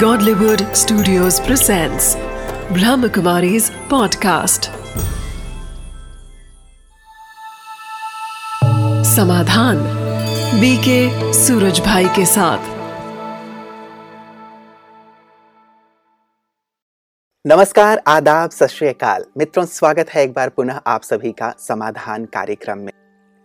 Godlywood Studios presents Brahmakumari's podcast. Samadhan BK Suraj Bhai के साथ। नमस्कार, आदाब, सत मित्रों, स्वागत है एक बार पुनः आप सभी का समाधान कार्यक्रम में।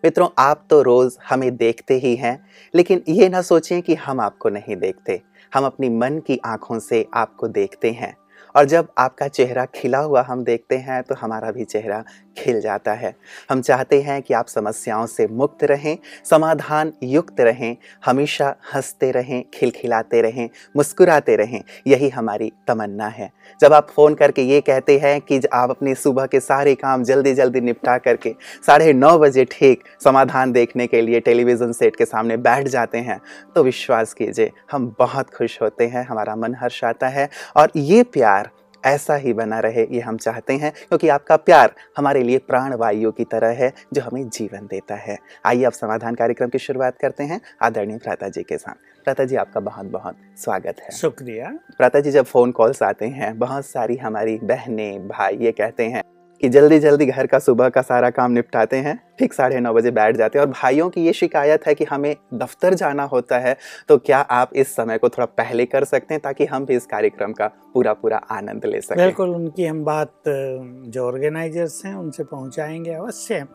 मित्रों, आप तो रोज हमें देखते ही हैं, लेकिन ये ना सोचें कि हम आपको नहीं देखते। हम अपनी मन की आँखों से आपको देखते हैं। और जब आपका चेहरा खिला हुआ हम देखते हैं तो हमारा भी चेहरा खिल जाता है। हम चाहते हैं कि आप समस्याओं से मुक्त रहें, समाधान युक्त रहें, हमेशा हँसते रहें, खिलखिलाते रहें, मुस्कुराते रहें, यही हमारी तमन्ना है। जब आप फ़ोन करके ये कहते हैं कि आप अपने सुबह के सारे काम जल्दी जल्दी निपटा करके साढ़े नौ बजे ठीक समाधान देखने के लिए टेलीविज़न सेट के सामने बैठ जाते हैं तो विश्वास कीजिए, हम बहुत खुश होते हैं, हमारा मन हर्ष आता है और ये प्यार ऐसा ही बना रहे ये हम चाहते हैं क्योंकि आपका प्यार हमारे लिए प्राण वायु की तरह है जो हमें जीवन देता है। आइए अब समाधान कार्यक्रम की शुरुआत करते हैं आदरणीय प्राता जी के साथ। प्राता जी आपका बहुत बहुत स्वागत है। शुक्रिया। प्राता जी जब फ़ोन कॉल्स आते हैं बहुत सारी हमारी बहनें भाई ये कहते हैं कि जल्दी जल्दी घर का सुबह का सारा काम निपटाते हैं ठीक साढ़े नौ बजे बैठ जाते हैं। और भाइयों की ये शिकायत है कि हमें दफ्तर जाना होता है तो क्या आप इस समय को थोड़ा पहले कर सकते हैं ताकि हम भी इस कार्यक्रम का पूरा पूरा आनंद ले सकें? बिल्कुल उनकी हम बात जो ऑर्गेनाइजर्स हैं उनसे पहुंचाएँगे अवश्य।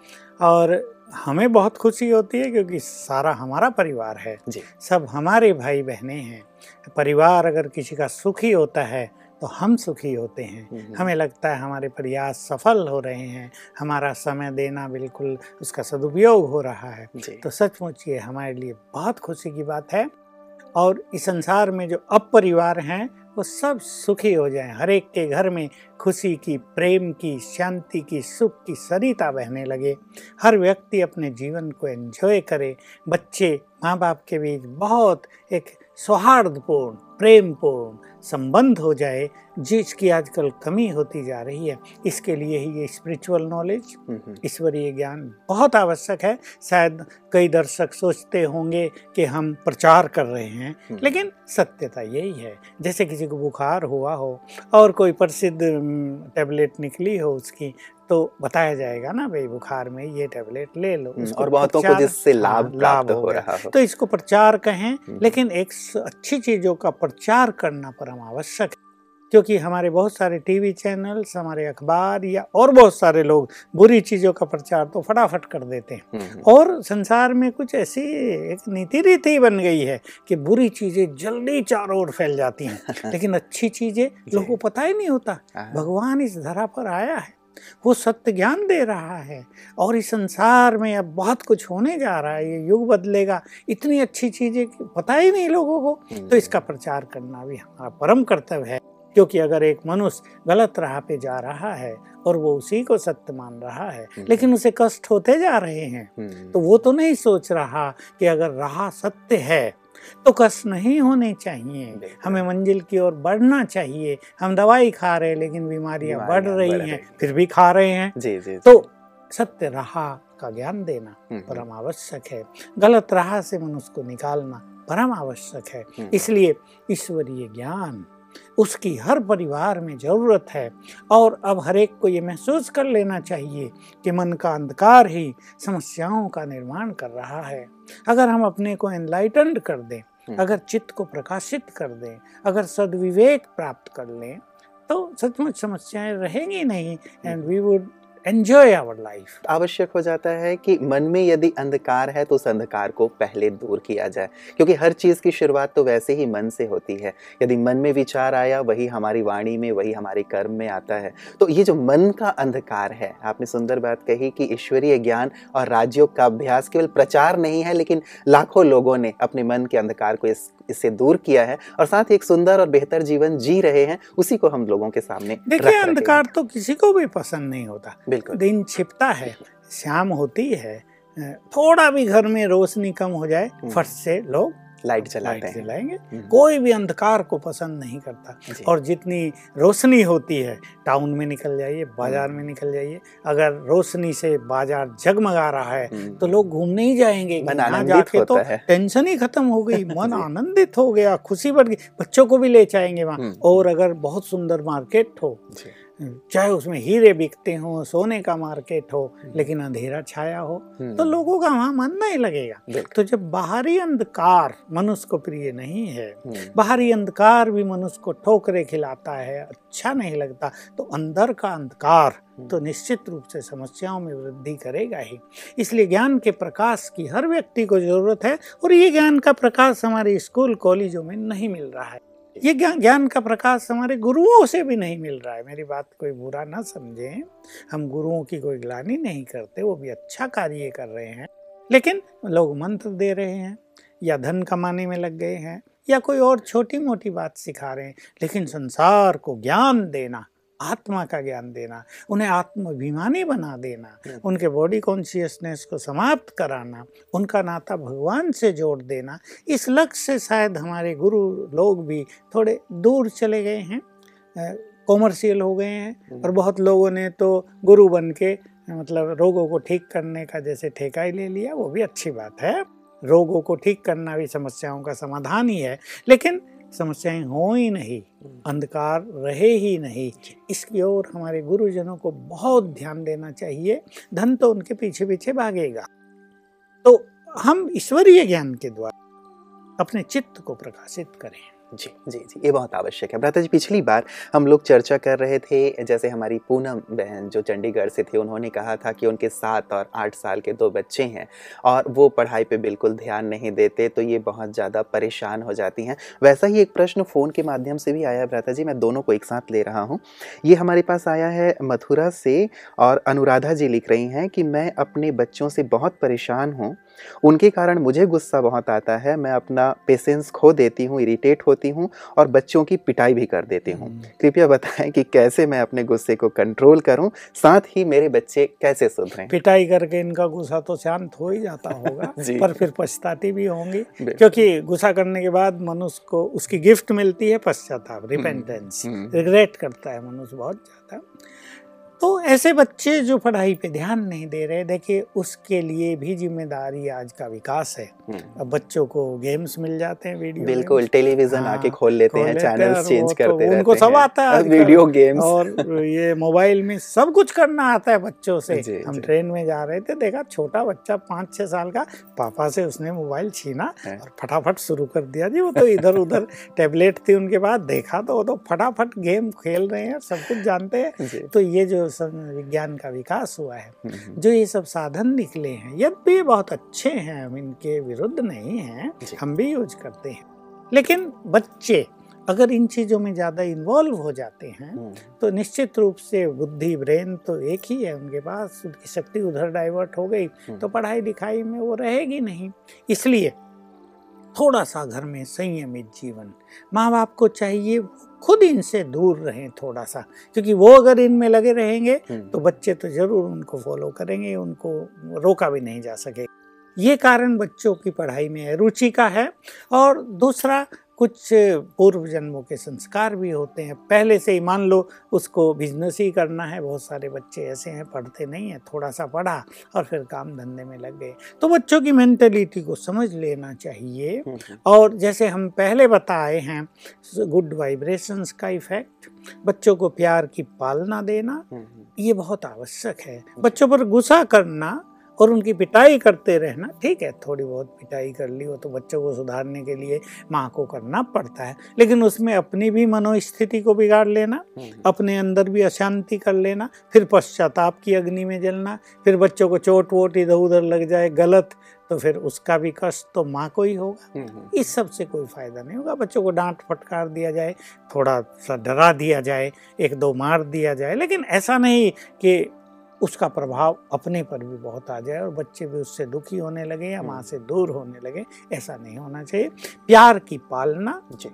और हमें बहुत खुशी होती है क्योंकि सारा हमारा परिवार है। जी। सब हमारे भाई बहनें हैं। परिवार अगर किसी का सुखी होता है तो हम सुखी होते हैं। हम्म। हमें लगता है हमारे प्रयास सफल हो रहे हैं। हमारा समय देना बिल्कुल उसका सदुपयोग हो रहा है। तो सचमुच ये हमारे लिए बहुत खुशी की बात है और इस संसार में जो अब परिवार हैं वो सब सुखी हो जाएँ। हर एक के घर में खुशी की प्रेम की शांति की सुख की सरिता बहने लगे। हर व्यक्ति अपने जीवन को एंजॉय करे। बच्चे माँ बाप के बीच बहुत एक सौहार्दपूर्ण प्रेमपूर्ण संबंध हो जाए जिसकी आजकल कमी होती जा रही है इसके लिए ही ये स्पिरिचुअल नॉलेज हम्म, हम्म, ईश्वरीय ज्ञान बहुत आवश्यक है शायद कई दर्शक सोचते होंगे कि हम प्रचार कर रहे हैं हम्म। लेकिन सत्यता यही है जैसे किसी को बुखार हुआ हो और कोई प्रसिद्ध टेबलेट निकली हो उसकी तो बताया जाएगा ना भाई बुखार में ये टेबलेट ले लो हम्म, और बहुतों को जिससे लाभ हाँ, लाभ हो गया। रहा हो तो इसको प्रचार कहें हम्म। लेकिन एक अच्छी चीज़ों का प्रचार करना परम आवश्यक है। क्योंकि हमारे बहुत सारे टीवी चैनल्स हमारे अखबार या और बहुत सारे लोग बुरी चीज़ों का प्रचार तो फटाफट कर देते हैं। हम्म, हम्म, और संसार में कुछ ऐसी एक नीति रीति बन गई है कि बुरी चीज़ें जल्दी चारों ओर फैल जाती हैं। लेकिन अच्छी चीज़ें लोगों को पता ही नहीं होता। हाँ, भगवान इस धरा पर आया है। वो सत्य ज्ञान दे रहा है और इस संसार में अब बहुत कुछ होने जा रहा है ये युग बदलेगा इतनी अच्छी चीज़ें पता ही नहीं लोगों को। हम्म, तो इसका प्रचार करना भी हमारा परम कर्तव्य है क्योंकि अगर एक मनुष्य गलत राह पे जा रहा है और वो उसी को सत्य मान रहा है हम्म। लेकिन उसे कष्ट होते जा रहे हैं हम्म, तो वो तो नहीं सोच रहा कि अगर राह सत्य है तो कष्ट नहीं होने चाहिए। हमें मंजिल की ओर बढ़ना चाहिए। हम दवाई खा रहे हैं लेकिन बीमारियाँ बढ़ रही हैं फिर भी खा रहे हैं। जी जी तो सत्य रहा का ज्ञान देना हम्म, परम आवश्यक है। गलत राह से मनुष्य को निकालना परम आवश्यक है। हम्म। इसलिए ईश्वरीय ज्ञान उसकी हर परिवार में ज़रूरत है। और अब हर एक को ये महसूस कर लेना चाहिए कि मन का अंधकार ही समस्याओं का निर्माण कर रहा है। अगर हम अपने को एनलाइटेंड कर दें हम्म। अगर चित्त को प्रकाशित कर दें अगर सदविवेक प्राप्त कर लें तो सचमुच समस्याएँ रहेंगी नहीं। And we would enjoy our life आवश्यक हो जाता है कि मन में यदि अंधकार है तो उस अंधकार को पहले दूर किया जाए। क्योंकि हर चीज़ की शुरुआत तो वैसे ही मन से होती है। यदि मन में विचार आया, वही हमारी वाणी में, वही हमारे कर्म में आता है। तो ये जो मन का अंधकार है, आपने सुंदर बात कही कि ईश्वरीय ज्ञान और राज्यों का अभ्यास केवल प्रचार नहीं है, लेकिन लाखों लोगों ने अपने मन के अंधकार को इस इससे दूर किया है और साथ ही एक सुंदर और बेहतर जीवन जी रहे हैं उसी को हम लोगों के सामने देखिए अंधकार तो किसी को भी पसंद नहीं होता। बिल्कुल। दिन छिपता है शाम होती है थोड़ा भी घर में रोशनी कम हो जाए फर्श फट से लोग लाइट जलाते हैं। जलाएँगे। हम्म, कोई भी अंधकार को पसंद नहीं करता। और जितनी रोशनी होती है टाउन में निकल जाइए बाज़ार में निकल जाइए अगर रोशनी से बाज़ार जगमगा रहा है हम्म, तो लोग घूमने ही जाएँगे। जाके तो टेंशन ही खत्म हो गई मन आनंदित हो गया खुशी बढ़ गई। बच्चों को भी ले जाएँगे वहाँ। हम्म, और अगर बहुत सुंदर मार्केट हो चाहे उसमें हीरे बिकते हो सोने का मार्केट हो हम्म, लेकिन अंधेरा छाया हो हम्म, तो लोगों का वहाँ मन नहीं लगेगा। तो जब बाहरी अंधकार मनुष्य को प्रिय नहीं है हम्म, बाहरी अंधकार भी मनुष्य को ठोकरे खिलाता है अच्छा नहीं लगता तो अंदर का अंधकार तो निश्चित रूप से समस्याओं में वृद्धि करेगा ही। इसलिए ज्ञान के प्रकाश की हर व्यक्ति को ज़रूरत है और ये ज्ञान का प्रकाश हमारे स्कूल कॉलेजों में नहीं मिल रहा है। ये ज्ञान का प्रकाश हमारे गुरुओं से भी नहीं मिल रहा है। मेरी बात कोई बुरा ना समझें। हम गुरुओं की कोई ग्लानी नहीं करते, वो भी अच्छा कार्य कर रहे हैं। लेकिन लोग मंत्र दे रहे हैं, या धन कमाने में लग गए हैं, या कोई और छोटी मोटी बात सिखा रहे हैं, लेकिन संसार को ज्ञान देना आत्मा का ज्ञान देना उन्हें आत्माभिमानी बना देना हम्म। उनके बॉडी कॉन्शियसनेस को समाप्त कराना उनका नाता भगवान से जोड़ देना इस लक्ष्य से शायद हमारे गुरु लोग भी थोड़े दूर चले गए हैं कॉमर्शियल हो गए हैं और बहुत लोगों ने तो गुरु बन के मतलब रोगों को ठीक करने का जैसे ठेका ही ले लिया वो भी अच्छी बात है रोगों को ठीक करना भी समस्याओं का समाधान ही है लेकिन समस्याएँ हो ही नहीं, अंधकार रहे ही नहीं। इसकी ओर हमारे गुरुजनों को बहुत ध्यान देना चाहिए। धन तो उनके पीछे पीछे भागेगा। तो हम ईश्वरीय ज्ञान के द्वारा अपने चित्त को प्रकाशित करें। जी जी जी, ये बहुत आवश्यक है। भ्राता जी, पिछली बार हम लोग चर्चा कर रहे थे, जैसे हमारी पूनम बहन जो चंडीगढ़ से थी, उन्होंने कहा था कि उनके सात और आठ साल के दो बच्चे हैं और वो पढ़ाई पे बिल्कुल ध्यान नहीं देते तो ये बहुत ज़्यादा परेशान हो जाती हैं। वैसा ही एक प्रश्न फ़ोन के माध्यम से भी आया है भ्राता जी, मैं दोनों को एक साथ ले रहा हूँ। ये हमारे पास आया है मथुरा से और अनुराधा जी लिख रही हैं कि मैं अपने बच्चों से बहुत परेशान हूँ, उनके कारण मुझे गुस्सा बहुत आता है, मैं अपना पेशेंस खो देती हूँ, इरिटेट होती हूँ और बच्चों की पिटाई भी कर देती हूँ। कृपया बताएँ कि कैसे मैं अपने गुस्से को कंट्रोल करूँ साथ ही मेरे बच्चे कैसे सुधरें? पिटाई करके इनका गुस्सा तो शांत हो ही जाता होगा। पर फिर पछताती भी होंगी क्योंकि गुस्सा करने के बाद मनुष्य को उसकी गिफ्ट मिलती है पश्चाताप रिपेंटेंस हम्म। रिग्रेट करता है मनुष्य बहुत ज़्यादा। तो ऐसे बच्चे जो पढ़ाई पे ध्यान नहीं दे रहे देखिए उसके लिए भी ज़िम्मेदारी आज का विकास है। हम्म, अब बच्चों को गेम्स मिल जाते हैं वीडियो बिल्कुल टेलीविज़न हाँ, आके खोल लेते हैं चैनल्स चेंज वो तो करते रहते उनको सब आता है वीडियो गेम्स। और ये मोबाइल में सब कुछ करना आता है बच्चों से। जी, हम। ट्रेन में जा रहे थे देखा छोटा बच्चा पाँच छह साल का पापा से उसने मोबाइल छीना और फटाफट शुरू कर दिया जी वो तो इधर उधर टेबलेट थी उनके पास देखा तो वो तो फटाफट गेम खेल रहे हैं सब कुछ जानते हैं। तो ये जो विज्ञान का विकास हुआ है। हम्म, हम्म, जो ये सब साधन निकले हैं यद्यपि भी बहुत अच्छे हैं हम इनके विरुद्ध नहीं हैं हम भी यूज़ करते हैं। लेकिन बच्चे अगर इन चीज़ों में ज़्यादा इन्वॉल्व हो जाते हैं हम्म, तो निश्चित रूप से बुद्धि ब्रेन तो एक ही है उनके पास उनकी शक्ति उधर डाइवर्ट हो गई। तो पढ़ाई लिखाई में वो रहेगी नहीं। इसलिए थोड़ा सा घर में संयमित जीवन। माँ बाप को चाहिए खुद इनसे दूर रहें थोड़ा सा क्योंकि वो अगर इनमें लगे रहेंगे तो बच्चे तो ज़रूर उनको फॉलो करेंगे उनको रोका भी नहीं जा सके। ये कारण बच्चों की पढ़ाई में रुचि का है और दूसरा कुछ पूर्व जन्मों के संस्कार भी होते हैं। पहले से ही मान लो उसको बिज़नेस ही करना है बहुत सारे बच्चे ऐसे हैं पढ़ते नहीं हैं थोड़ा सा पढ़ा और फिर काम धंधे में लग गए। तो बच्चों की मेंटेलिटी को समझ लेना चाहिए। हम्म, हम्म, और जैसे हम पहले बताए हैं गुड वाइब्रेशंस का इफ़ेक्ट बच्चों को प्यार की पालना देना हम्म, ये बहुत आवश्यक है। बच्चों पर गुस्सा करना और उनकी पिटाई करते रहना ठीक है थोड़ी बहुत पिटाई कर ली हो तो बच्चों को सुधारने के लिए माँ को करना पड़ता है लेकिन उसमें अपनी भी मनोस्थिति को बिगाड़ लेना हम्म, अपने अंदर भी अशांति कर लेना फिर पश्चाताप की अग्नि में जलना फिर बच्चों को चोट वोट इधर उधर लग जाए गलत तो फिर उसका भी कष्ट तो माँ को ही होगा। हम्म, हम्म, इस सबसे कोई फ़ायदा नहीं होगा बच्चों को डांट फटकार दिया जाए थोड़ा सा डरा दिया जाए एक दो मार दिया जाए लेकिन ऐसा नहीं कि उसका प्रभाव अपने पर भी बहुत आ जाए और बच्चे भी उससे दुखी होने लगे या माँ से दूर होने लगे ऐसा नहीं होना चाहिए। प्यार की पालना जी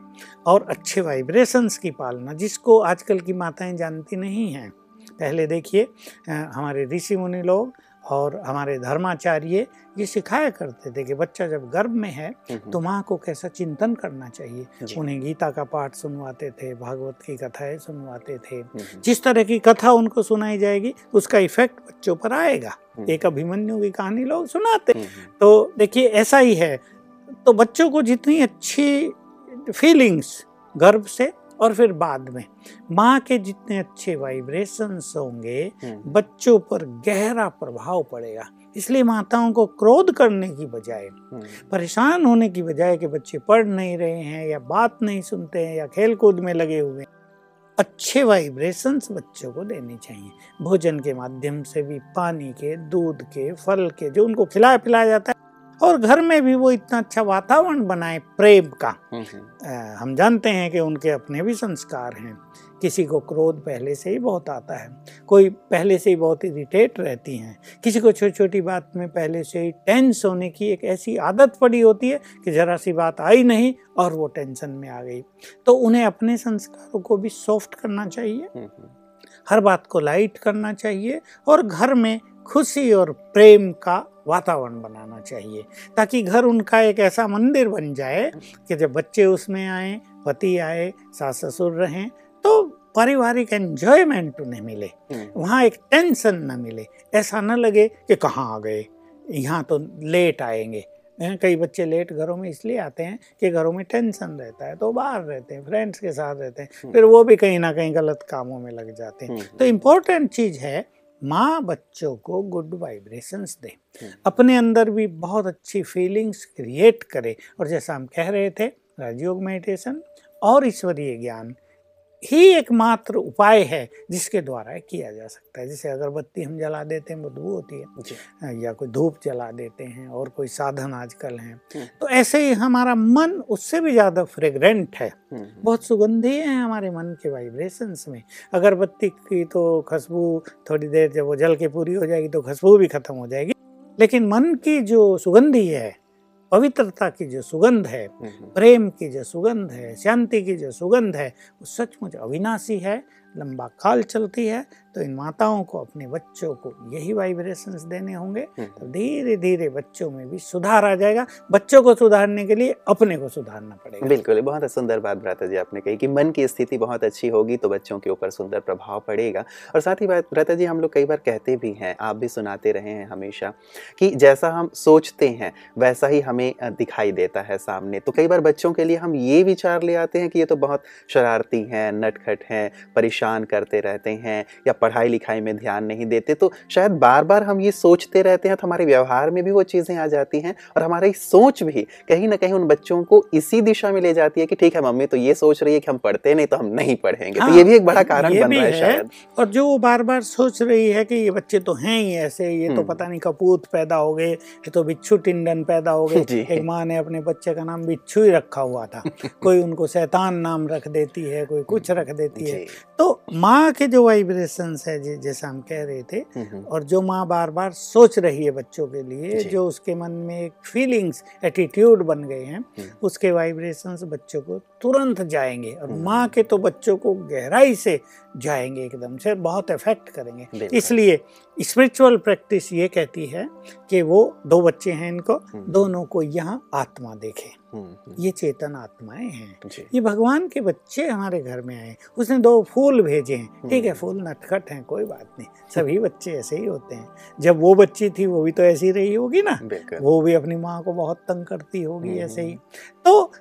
और अच्छे वाइब्रेशंस की पालना जिसको आजकल की माताएँ जानती नहीं हैं। पहले देखिए हमारे ऋषि मुनि लोग और हमारे धर्माचार्य ये सिखाया करते थे कि बच्चा जब गर्भ में है हम्म, तो माँ को कैसा चिंतन करना चाहिए? उन्हें गीता का पाठ सुनवाते थे भागवत की कथाएँ सुनवाते थे। हम्म, जिस तरह की कथा उनको सुनाई जाएगी उसका इफ़ेक्ट बच्चों पर आएगा। हम्म, एक अभिमन्यु की कहानी लोग सुनाते। हम्म, तो देखिए ऐसा ही है। तो बच्चों को जितनी अच्छी फीलिंग्स गर्भ से और फिर बाद में माँ के जितने अच्छे वाइब्रेशंस होंगे हम्म, बच्चों पर गहरा प्रभाव पड़ेगा। इसलिए माताओं को क्रोध करने की बजाय हम्म, परेशान होने की बजाय कि बच्चे पढ़ नहीं रहे हैं या बात नहीं सुनते हैं या खेल कूद में लगे हुए हैं अच्छे वाइब्रेशंस बच्चों को देनी चाहिए। भोजन के माध्यम से भी पानी के दूध के फल के जो उनको खिलाया पिलाया जाता है और घर में भी वो इतना अच्छा वातावरण बनाए प्रेम का। हम्म, हम्म, हम जानते हैं कि उनके अपने भी संस्कार हैं। किसी को क्रोध पहले से ही बहुत आता है। कोई पहले से ही बहुत इरिटेट रहती हैं। किसी को छोटी छोटी बात में पहले से ही टेंस होने की एक ऐसी आदत पड़ी होती है कि ज़रा सी बात आई नहीं और वो टेंशन में आ गई। तो उन्हें अपने संस्कारों को भी सॉफ्ट करना चाहिए। हम्म, हर बात को लाइट करना चाहिए और घर में खुशी और प्रेम का वातावरण बनाना चाहिए ताकि घर उनका एक ऐसा मंदिर बन जाए कि जब बच्चे उसमें आए पति आए सास ससुर रहें तो पारिवारिक एंजॉयमेंट उन्हें मिले। हम्म, वहाँ एक टेंशन ना मिले। ऐसा न लगे कि कहाँ आ गए। यहाँ तो लेट आएँगे। कई बच्चे लेट घरों में इसलिए आते हैं कि घरों में टेंशन रहता है तो बाहर रहते हैं फ्रेंड्स के साथ रहते हैं। फिर वो भी कहीं ना कहीं गलत कामों में लग जाते हैं। हम्म, तो इम्पोर्टेंट चीज़ है माँ बच्चों को गुड वाइब्रेशंस दे हम्म। अपने अंदर भी बहुत अच्छी फीलिंग्स क्रिएट करें और जैसा हम कह रहे थे राजयोग मेडिटेशन और ईश्वरीय ज्ञान ही एकमात्र उपाय है जिसके द्वारा किया जा सकता है। जैसे अगरबत्ती हम जला देते हैं बदबू होती है। या कोई धूप जला देते हैं और कोई साधन आजकल हैं। तो ऐसे ही हमारा मन उससे भी ज़्यादा फ्रेग्रेंट है। बहुत सुगंधी है हमारे मन के वाइब्रेशंस में। अगरबत्ती की तो खुशबू थोड़ी देर जब वो जल के पूरी हो जाएगी तो खुशबू भी खत्म हो जाएगी। लेकिन मन की जो सुगंधी है पवित्रता की जो सुगंध है हम्म, हम्म, प्रेम की जो सुगंध है शांति की जो सुगंध है वो सचमुच अविनाशी है लंबा काल चलती है तो इन माताओं को अपने बच्चों को यही वाइब्रेशंस देने होंगे। हम्म, तो धीरे धीरे बच्चों में भी सुधार आ जाएगा। बच्चों को सुधारने के लिए अपने को सुधारना पड़ेगा। बिल्कुल बहुत सुंदर बात भ्राता जी आपने कही कि मन की स्थिति बहुत अच्छी होगी तो बच्चों के ऊपर सुंदर प्रभाव पड़ेगा। और साथ ही बात भ्राता जी हम लोग कई बार कहते भी हैं आप भी सुनाते रहे हैं हमेशा कि जैसा हम सोचते हैं वैसा ही हमें दिखाई देता है सामने। तो कई बार बच्चों के लिए हम ये विचार ले आते हैं कि ये तो बहुत शरारती हैं नटखट हैं परेशान करते रहते हैं या पढ़ाई लिखाई में ध्यान नहीं देते तो शायद बार बार हम ये सोचते रहते हैं तो हमारे व्यवहार में भी वो चीज़ें आ जाती हैं और हमारी सोच भी कहीं ना कहीं उन बच्चों को इसी दिशा में ले जाती है कि ठीक है मम्मी तो ये सोच रही है कि हम पढ़ते नहीं तो हम नहीं पढ़ेंगे। तो हाँ, ये भी एक बड़ा कारण बन रहा है है। शायद। और जो वो बार बार सोच रही है कि ये बच्चे तो हैं ही ऐसे ये तो हम्म। पता नहीं कपूत पैदा हो गए ये तो बिच्छू टिंडन पैदा हो गए एक माँ ने अपने बच्चे का नाम बिच्छू ही रखा हुआ था। कोई उनको शैतान नाम रख देती है कोई कुछ रख देती है। तो माँ के जो वाइब्रेशंस है जैसा हम कह रहे थे। और जो माँ बार बार सोच रही है बच्चों के लिए जो। उसके मन में एक फीलिंग्स एटीट्यूड बन गए हैं। उसके वाइब्रेशंस बच्चों को तुरंत जाएँगे और। माँ के तो बच्चों को गहराई से जाएँगे एकदम से बहुत इफ़ेक्ट करेंगे। इसलिए स्पिरिचुअल प्रैक्टिस ये कहती है कि वो दो बच्चे हैं इनको हम्म। दोनों को यहाँ आत्मा देखे। हम्म, हम्म, ये चेतन आत्माएँ हैं। ये भगवान के बच्चे हमारे घर में आए उसने दो फूल भेजे हैं। ठीक है। फूल नटखट हैं कोई बात नहीं। सभी बच्चे ऐसे ही होते हैं। जब वो बच्ची थी वो भी तो ऐसी रही होगी ना। वो भी अपनी माँ को बहुत तंग करती होगी। ऐसे ही। तो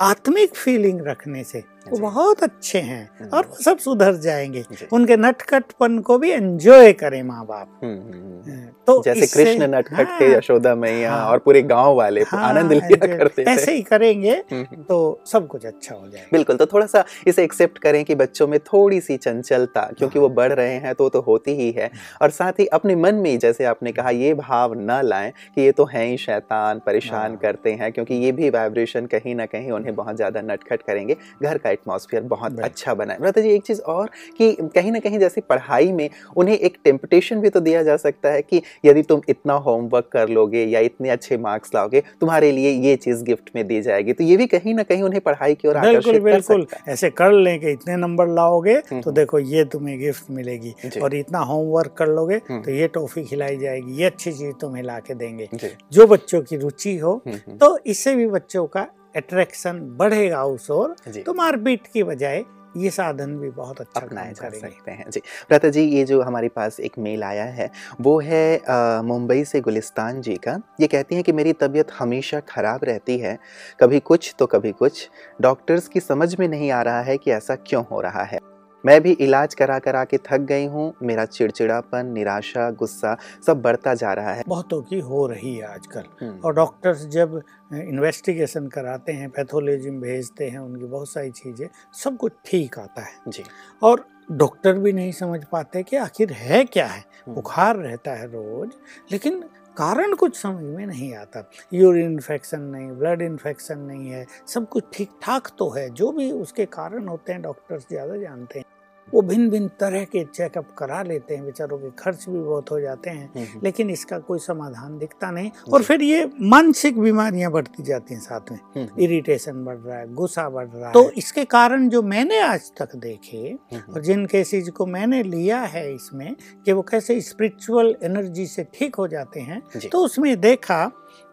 आत्मिक फीलिंग रखने से वो बहुत अच्छे हैं हम्म। और वो सब सुधर जाएँगे। उनके नटखटपन को भी एंजॉय करें माँ बाप। हम्म, हम्म। तो जैसे कृष्ण नटखट थे हाँ, यशोदा मैया हाँ। और पूरे गाँव वाले हाँ, आनंद लिया करते थे। ऐसे ही करेंगे हम्म, हम्म। तो सब कुछ अच्छा हो जाएगा। बिल्कुल तो थोड़ा सा इसे एक्सेप्ट करें कि बच्चों में थोड़ी सी चंचलता क्योंकि वो बढ़ रहे हैं तो तो होती ही है। और साथ ही अपने मन में जैसे आपने कहा ये भाव न लाएँ कि ये तो हैं ही शैतान परेशान हाँ। करते हैं क्योंकि ये भी वाइब्रेशन कहीं ना कहीं उन्हें बहुत ज़्यादा नटखट करेंगे। घर का एटमॉस्फेयर बहुत अच्छा बनाए व्रता जी एक चीज़ और कि कहीं ना कहीं जैसे पढ़ाई में उन्हें एक टेम्पटेशन भी तो दिया जा सकता है कि यदि तुम इतना होमवर्क कर लोगे या इतने अच्छे मार्क्स लाओगे तुम्हारे लिए ये चीज़ गिफ्ट में दी जाएगी। तो ये भी कहीं ना कहीं उन्हें पढ़ाई की ओर बिल्कुल बिल्कुल। ऐसे कर लें कि इतने नंबर लाओगे हम्म, तो हम्म। देखो ये तुम्हें गिफ्ट मिलेगी। और इतना होमवर्क कर लोगे हम्म। तो ये टॉफी खिलाई जाएगी ये अच्छी चीज़ तुम्हें ला के देंगे। जो। बच्चों की रुचि हो तो इससे भी बच्चों का अट्रैक्शन बढ़ेगा उस ओर। तो मारपीट की बजाय ये साधन भी बहुत अच्छा अपनाए जा सकते हैं। जी प्रता जी ये जो हमारे पास एक मेल आया है वो है मुंबई से गुलिस्तान जी का। ये कहती हैं कि मेरी तबीयत हमेशा ख़राब रहती है कभी कुछ तो कभी कुछ। डॉक्टर्स की समझ में नहीं आ रहा है कि ऐसा क्यों हो रहा है। मैं भी इलाज करा करा के थक गई हूँ। मेरा चिड़चिड़ापन निराशा गुस्सा सब बढ़ता जा रहा है। बहुतों की हो रही है आजकल। हम्म, और डॉक्टर्स जब इन्वेस्टिगेशन कराते हैं पैथोलॉजी में भेजते हैं उनकी बहुत सारी चीज़ें सब कुछ ठीक आता है। जी। और डॉक्टर भी नहीं समझ पाते कि आखिर है क्या है। हम्म, बुखार रहता है रोज लेकिन कारण कुछ समझ में नहीं आता। यूरिन इन्फेक्शन नहीं ब्लड इन्फेक्शन नहीं है सब कुछ ठीक ठाक तो है। जो भी उसके कारण होते हैं डॉक्टर्स ज़्यादा जानते हैं। वो भिन्न भिन्न तरह के चेकअप करा लेते हैं बेचारों के खर्च भी बहुत हो जाते हैं हम्म, हम्म, लेकिन इसका कोई समाधान दिखता नहीं। और फिर ये मानसिक बीमारियाँ बढ़ती जाती हैं साथ में। हम्म, इरिटेशन बढ़ रहा है गुस्सा बढ़ रहा है। तो इसके कारण जो मैंने आज तक देखे हम्म, और जिन केसेज को मैंने लिया है इसमें कि वो कैसे स्पिरिचुअल एनर्जी से ठीक हो जाते हैं तो उसमें देखा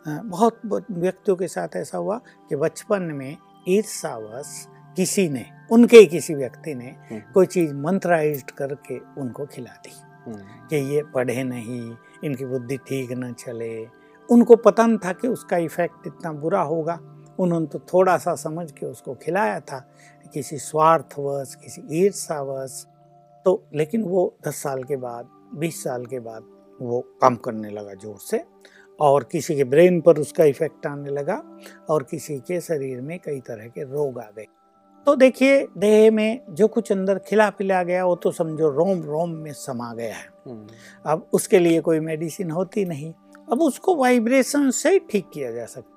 बहुत व्यक्तियों के साथ ऐसा हुआ कि बचपन में ईर्षावश किसी ने उनके ही किसी व्यक्ति ने हम्म, कोई चीज़ मंत्राइज करके उनको खिला दी हम्म, कि ये पढ़े नहीं इनकी बुद्धि ठीक न चले। उनको पता नहीं था कि उसका इफ़ेक्ट इतना बुरा होगा। उन्होंने तो थोड़ा सा समझ के उसको खिलाया था किसी स्वार्थवश किसी ईर्षावश तो लेकिन वो दस साल के बाद बीस साल के बाद वो काम करने लगा ज़ोर से और किसी के ब्रेन पर उसका इफ़ेक्ट आने लगा और किसी के शरीर में कई तरह के रोग आ गए। तो देखिए देह में जो कुछ अंदर खिला पिला गया वो तो समझो रोम रोम में समा गया है। हम्म, अब उसके लिए कोई मेडिसिन होती नहीं। अब उसको वाइब्रेशन से ठीक किया जा सकता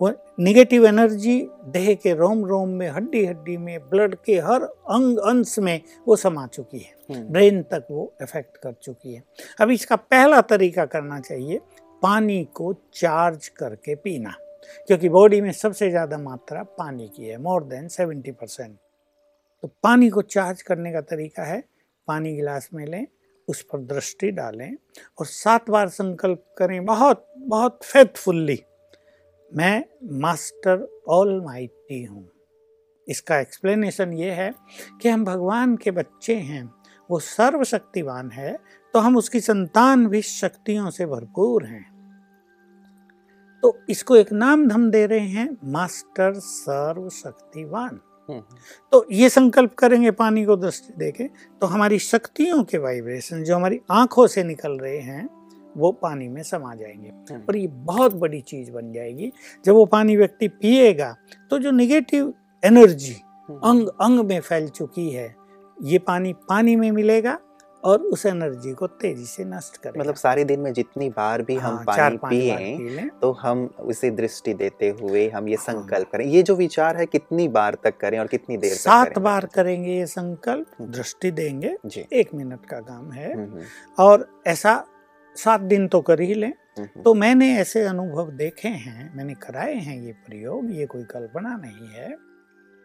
वो निगेटिव एनर्जी देह के रोम रोम में हड्डी हड्डी में ब्लड के हर अंग अंश में वो समा चुकी है। हम्म, ब्रेन तक वो इफ़ेक्ट कर चुकी है। अब इसका पहला तरीका करना चाहिए पानी को चार्ज करके पीना। क्योंकि बॉडी में सबसे ज़्यादा मात्रा पानी की है मोर देन सेवेंटी परसेंट तो पानी को चार्ज करने का तरीका है, पानी गिलास में लें, उस पर दृष्टि डालें और सात बार संकल्प करें बहुत बहुत फेथफुल्ली मैं मास्टर ऑल माइटी हूँ। इसका एक्सप्लेनेशन ये है कि हम भगवान के बच्चे हैं, वो सर्वशक्तिवान है तो हम उसकी संतान भी शक्तियों से भरपूर हैं। तो इसको एक नाम हम दे रहे हैं मास्टर सर्वशक्तिवान। हम्म, तो ये संकल्प करेंगे पानी को दृष्टि देके तो हमारी शक्तियों के वाइब्रेशन जो हमारी आँखों से निकल रहे हैं वो पानी में समा जाएँगे। हम्म, और ये बहुत बड़ी चीज़ बन जाएगी। जब वो पानी व्यक्ति पिएगा तो जो निगेटिव एनर्जी अंग अंग में फैल चुकी है ये पानी पानी में मिलेगा और उस एनर्जी को तेज़ी से नष्ट करें मतलब सारे दिन में जितनी बार भी हम हाँ, पानी चार पिए तो हम उसे दृष्टि देते हुए हम ये हाँ। संकल्प करें। ये जो विचार है कितनी बार तक करें और कितनी देर सात करें? बार करेंगे ये संकल्प हम्म। दृष्टि देंगे। जी। एक मिनट का काम है। हम्म, हम्म, और ऐसा सात दिन तो कर ही लें। तो मैंने ऐसे अनुभव देखे हैं मैंने कराए हैं ये प्रयोग ये कोई कल्पना नहीं है।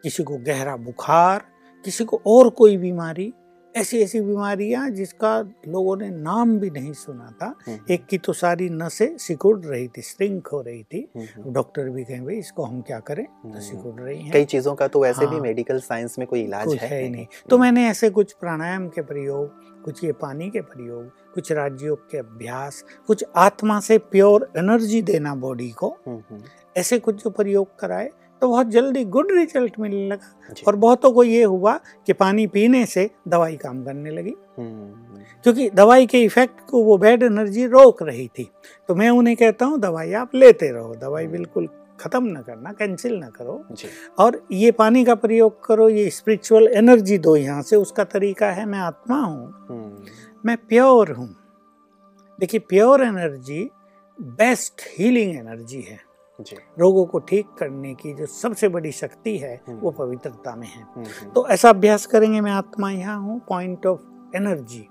किसी को गहरा बुखार किसी को और कोई बीमारी ऐसी ऐसी बीमारियाँ जिसका लोगों ने नाम भी नहीं सुना था। हम्म, एक की तो सारी नसें सिकुड़ रही थी स्ट्रिंक हो रही थी। हम्म, हम्म, डॉक्टर भी कहें भाई इसको हम क्या करें? हम्म। तो सिकुड़ रही हैं। कई चीज़ों का तो वैसे हाँ, भी। मेडिकल साइंस में कोई इलाज कुछ है, है नहीं। तो मैंने ऐसे कुछ प्राणायाम के प्रयोग कुछ ये पानी के प्रयोग कुछ राजयोग के अभ्यास कुछ आत्मा से प्योर एनर्जी देना बॉडी को हम्म, हम्म, ऐसे कुछ जो प्रयोग कराए तो बहुत जल्दी गुड रिज़ल्ट मिलने लगा। और बहुतों को ये हुआ कि पानी पीने से दवाई काम करने लगी। हम्म, क्योंकि दवाई के इफ़ेक्ट को वो बैड एनर्जी रोक रही थी। तो मैं उन्हें कहता हूँ दवाई आप लेते रहो। दवाई बिल्कुल खत्म ना करना कैंसिल ना करो। जी। और ये पानी का प्रयोग करो ये स्पिरिचुअल एनर्जी दो यहाँ से उसका तरीका है मैं आत्मा हूँ। हम्म, मैं प्योर हूँ। देखिए pure energy best healing energy है। रोगों को ठीक करने की जो सबसे बड़ी शक्ति है हम्म। वो पवित्रता में है। हम्म, हम्म, तो ऐसा अभ्यास करेंगे मैं आत्मा यहाँ हूँ पॉइंट ऑफ़ एनर्जी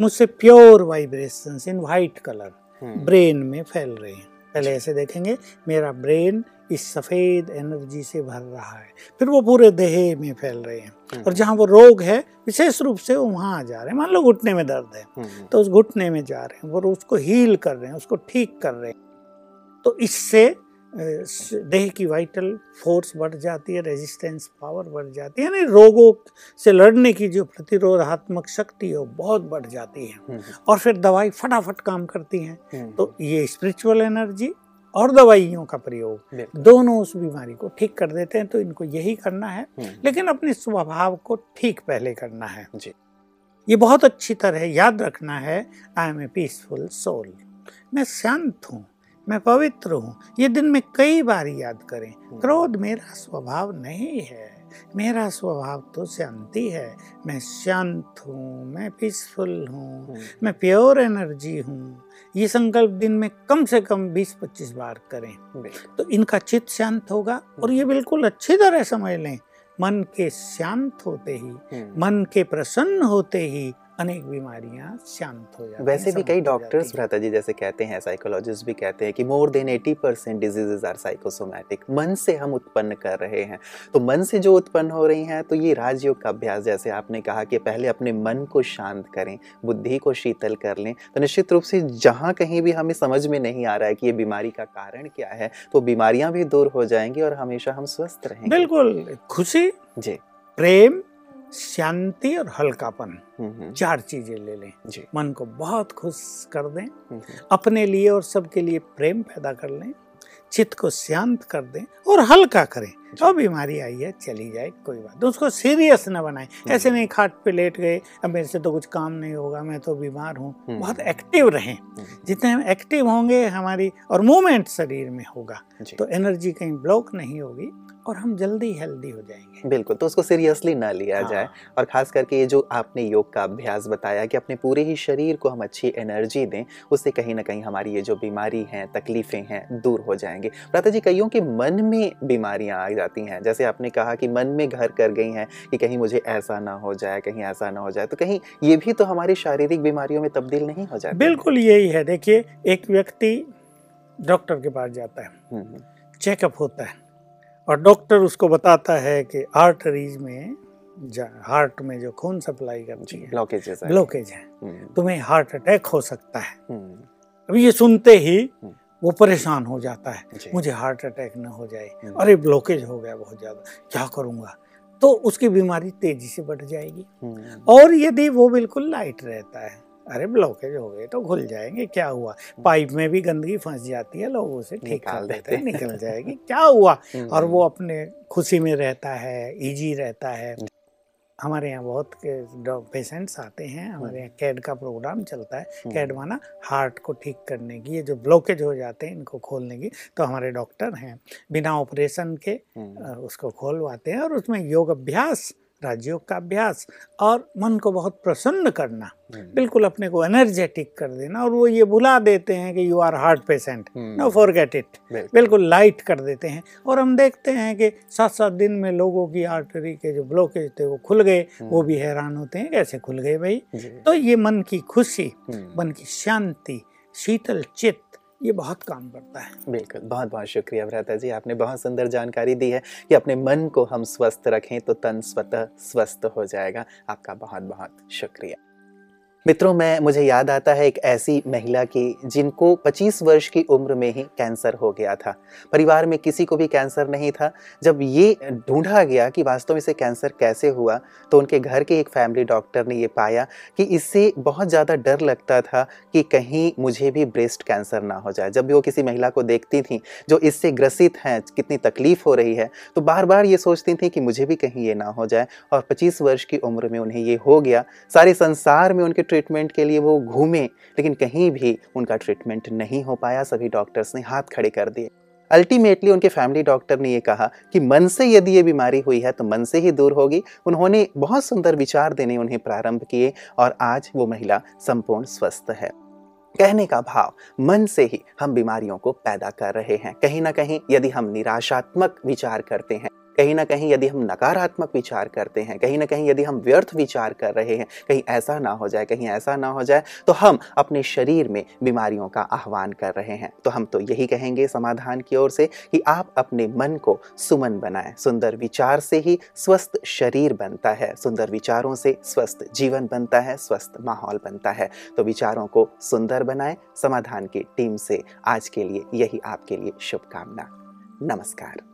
मुझसे pure vibrations in white colour brain में फैल रहे हैं। पहले ऐसे देखेंगे मेरा ब्रेन इस सफ़ेद एनर्जी से भर रहा है। फिर वो पूरे देह में फैल रहे हैं। और जहाँ वो रोग है विशेष रूप से वो वहाँ आ जा रहे हैं। मान लो घुटने में दर्द है तो उस घुटने में जा रहे हैं। वो उसको हील कर रहे हैं उसको ठीक कर रहे हैं। तो इससे देह की वाइटल फोर्स बढ़ जाती है रेजिस्टेंस पावर बढ़ जाती है यानी रोगों से लड़ने की जो प्रतिरोधात्मक शक्ति है वो बहुत बढ़ जाती है। हम्म, और फिर दवाई फटाफट काम करती है। हम्म, तो ये स्पिरिचुअल एनर्जी और दवाइयों का प्रयोग दोनों उस बीमारी को ठीक कर देते हैं तो इनको यही करना है। हम्म, लेकिन अपने स्वभाव को ठीक पहले करना है। जी। ये बहुत अच्छी तरह याद रखना है I am a peaceful soul मैं शांत हूँ। मैं पवित्र हूँ। ये दिन में कई बार याद करें। क्रोध मेरा स्वभाव नहीं है। मेरा स्वभाव तो शांति है। मैं शांत हूँ मैं पीसफुल हूँ हम्म, मैं प्योर एनर्जी हूँ। ये संकल्प दिन में कम से कम 20-25 बार करें। तो इनका चित्त शांत होगा और ये बिल्कुल अच्छी तरह समझ लें। मन के शांत होते ही हम्म। मन के प्रसन्न होते ही अनेक बीमारियाँ शांत हो जाती वैसे भी कई डॉक्टर्स भ्राता जी जैसे कहते हैं साइकोलॉजिस्ट भी कहते हैं कि more than 80 percent diseases are psychosomatic मन से हम उत्पन्न कर रहे हैं। तो मन से जो उत्पन्न हो रही हैं तो ये राजयोग का अभ्यास जैसे आपने कहा कि पहले अपने मन को शांत करें बुद्धि को शीतल कर लें तो निश्चित रूप से जहाँ कहीं भी हमें समझ में नहीं आ रहा है कि ये बीमारी का कारण क्या है तो बीमारियाँ भी दूर हो जाएँगी और हमेशा हम स्वस्थ रहेंगे। बिल्कुल खुशी जी। प्रेम शांति और हल्कापन। हम्म, हम्म, चार चीज़ें ले लें। जी। मन को बहुत खुश कर दें। हम्म, अपने लिए और सबके लिए प्रेम पैदा कर लें। चित्त को शांत कर दें और हल्का करें। जो। बीमारी आई है चली जाए कोई बात नहीं। उसको सीरियस न बनाएँ। ऐसे नहीं खाट पे लेट गए अब मेरे से तो कुछ काम नहीं होगा मैं तो बीमार हूँ। बहुत एक्टिव रहें। जितने हम एक्टिव होंगे हमारी और मूवमेंट शरीर में होगा। तो एनर्जी कहीं ब्लॉक नहीं होगी। और हम जल्दी हेल्दी हो जाएँगे। बिल्कुल तो उसको सीरियसली ना लिया हाँ। जाए और खास करके ये जो आपने योग का अभ्यास बताया कि अपने पूरे ही शरीर को हम अच्छी एनर्जी दें उससे कहीं ना कहीं हमारी ये जो बीमारी हैं तकलीफें हैं दूर हो जाएँगे। प्राता जी कईयों के मन में बीमारियाँ आ जाती हैं। जैसे आपने कहा कि मन में घर कर गई हैं कि कहीं मुझे ऐसा ना हो जाए कहीं ऐसा ना हो जाए तो कहीं ये भी तो हमारी शारीरिक बीमारियों में तब्दील नहीं हो जाती। बिल्कुल यही है। देखिए एक व्यक्ति डॉक्टर के पास जाता है। हम्म, हम्म, चेकअप होता है। और डॉक्टर उसको बताता है कि आर्टरीज में हार्ट में जो खून सप्लाई करती है ब्लॉकेजेस हैं। ब्लॉकेज है हम्म, तुम्हें हार्ट अटैक हो सकता है। हम्म, अब ये सुनते ही हम्म। वो परेशान हो जाता है मुझे हार्ट अटैक न हो जाए। अरे ब्लॉकेज हो गया बहुत ज़्यादा क्या करूँगा? तो उसकी बीमारी तेज़ी से बढ़ जाएगी। और यदि वो बिल्कुल लाइट रहता है अरे ब्लॉकेज हो गए तो खुल जाएँगे क्या हुआ? पाइप में भी गंदगी फंस जाती है लोग उसे ठीक कर देते हैं निकल जाएगी क्या हुआ? हम्म, और वो अपने खुशी में रहता है इजी रहता है। हमारे यहाँ बहुत पेशेंट्स आते हैं हमारे यहाँ कैड का प्रोग्राम चलता है। हम्म, कैड माना हार्ट को ठीक करने की ये जो ब्लॉकेज हो जाते हैं इनको खोलने की तो हमारे डॉक्टर हैं। बिना ऑपरेशन के हम्म, उसको खोलवाते हैं और उसमें योग अभ्यास राजयोग का अभ्यास और मन को बहुत प्रसन्न करना। हम्म, बिल्कुल अपने को एनर्जेटिक कर देना और वो ये भुला देते हैं कि you are heart patient no forget it बिल्कुल, बिल्कुल लाइट कर देते हैं और हम देखते हैं कि सात सात दिन में लोगों की आर्टरी के जो ब्लॉकेज थे वो खुल गए हम्म, वो भी हैरान होते हैं कैसे खुल गए भाई? तो ये मन की खुशी हम्म, मन की शांति शीतल चित्त ये बहुत काम करता है। बिल्कुल, बहुत बहुत शुक्रिया भ्राता जी, आपने बहुत सुंदर जानकारी दी है कि अपने मन को हम स्वस्थ रखें तो तन स्वतः स्वस्थ हो जाएगा। आपका बहुत बहुत शुक्रिया। मित्रों, मैं, मुझे याद आता है एक ऐसी महिला की, जिनको 25 वर्ष की उम्र में ही कैंसर हो गया था। परिवार में किसी को भी कैंसर नहीं था। जब ये ढूंढा गया कि वास्तव में इसे कैंसर कैसे हुआ तो उनके घर के एक फैमिली डॉक्टर ने ये पाया कि इससे बहुत ज़्यादा डर लगता था कि कहीं मुझे भी ब्रेस्ट कैंसर ना हो जाए। जब भी वो किसी महिला को देखती थी, जो इससे ग्रसित हैं, कितनी तकलीफ़ हो रही है तो बार बार ये सोचती थी कि मुझे भी कहीं ये ना हो जाए। और 25 वर्ष की उम्र में उन्हें ये हो गया। सारे संसार में उनके ट्रीटमेंट के लिए वो घूमे, लेकिन कहीं भी उनका ट्रीटमेंट नहीं हो पाया, सभी डॉक्टर्स ने हाथ खड़े कर दिए। अल्टीमेटली उनके फैमिली डॉक्टर ने ये कहा कि मन से यदि ये बीमारी हुई है तो मन से ही दूर होगी। उन्होंने बहुत सुंदर विचार देने उन्हें प्रारंभ किए, और आज वो महिला संपूर्ण स्वस्थ है। कहने का भाव, मन से ही हम बीमारियों को पैदा कर रहे हैं। कहीं ना कहीं यदि हम निराशात्मक विचार करते हैं कहीं ना कहीं यदि हम नकारात्मक विचार करते हैं, कहीं ना कहीं यदि हम व्यर्थ विचार कर रहे हैं, कहीं ऐसा ना हो जाए, कहीं ऐसा ना हो जाए तो हम अपने शरीर में बीमारियों का आह्वान कर रहे हैं। तो हम तो यही कहेंगे समाधान की ओर से कि आप अपने मन को सुमन बनाएँ। सुंदर विचार से ही स्वस्थ शरीर बनता है। सुंदर विचारों से स्वस्थ जीवन बनता है, स्वस्थ माहौल बनता है। तो विचारों को सुंदर बनाएँ। समाधान की टीम से आज के लिए यही आपके लिए शुभकामना। नमस्कार।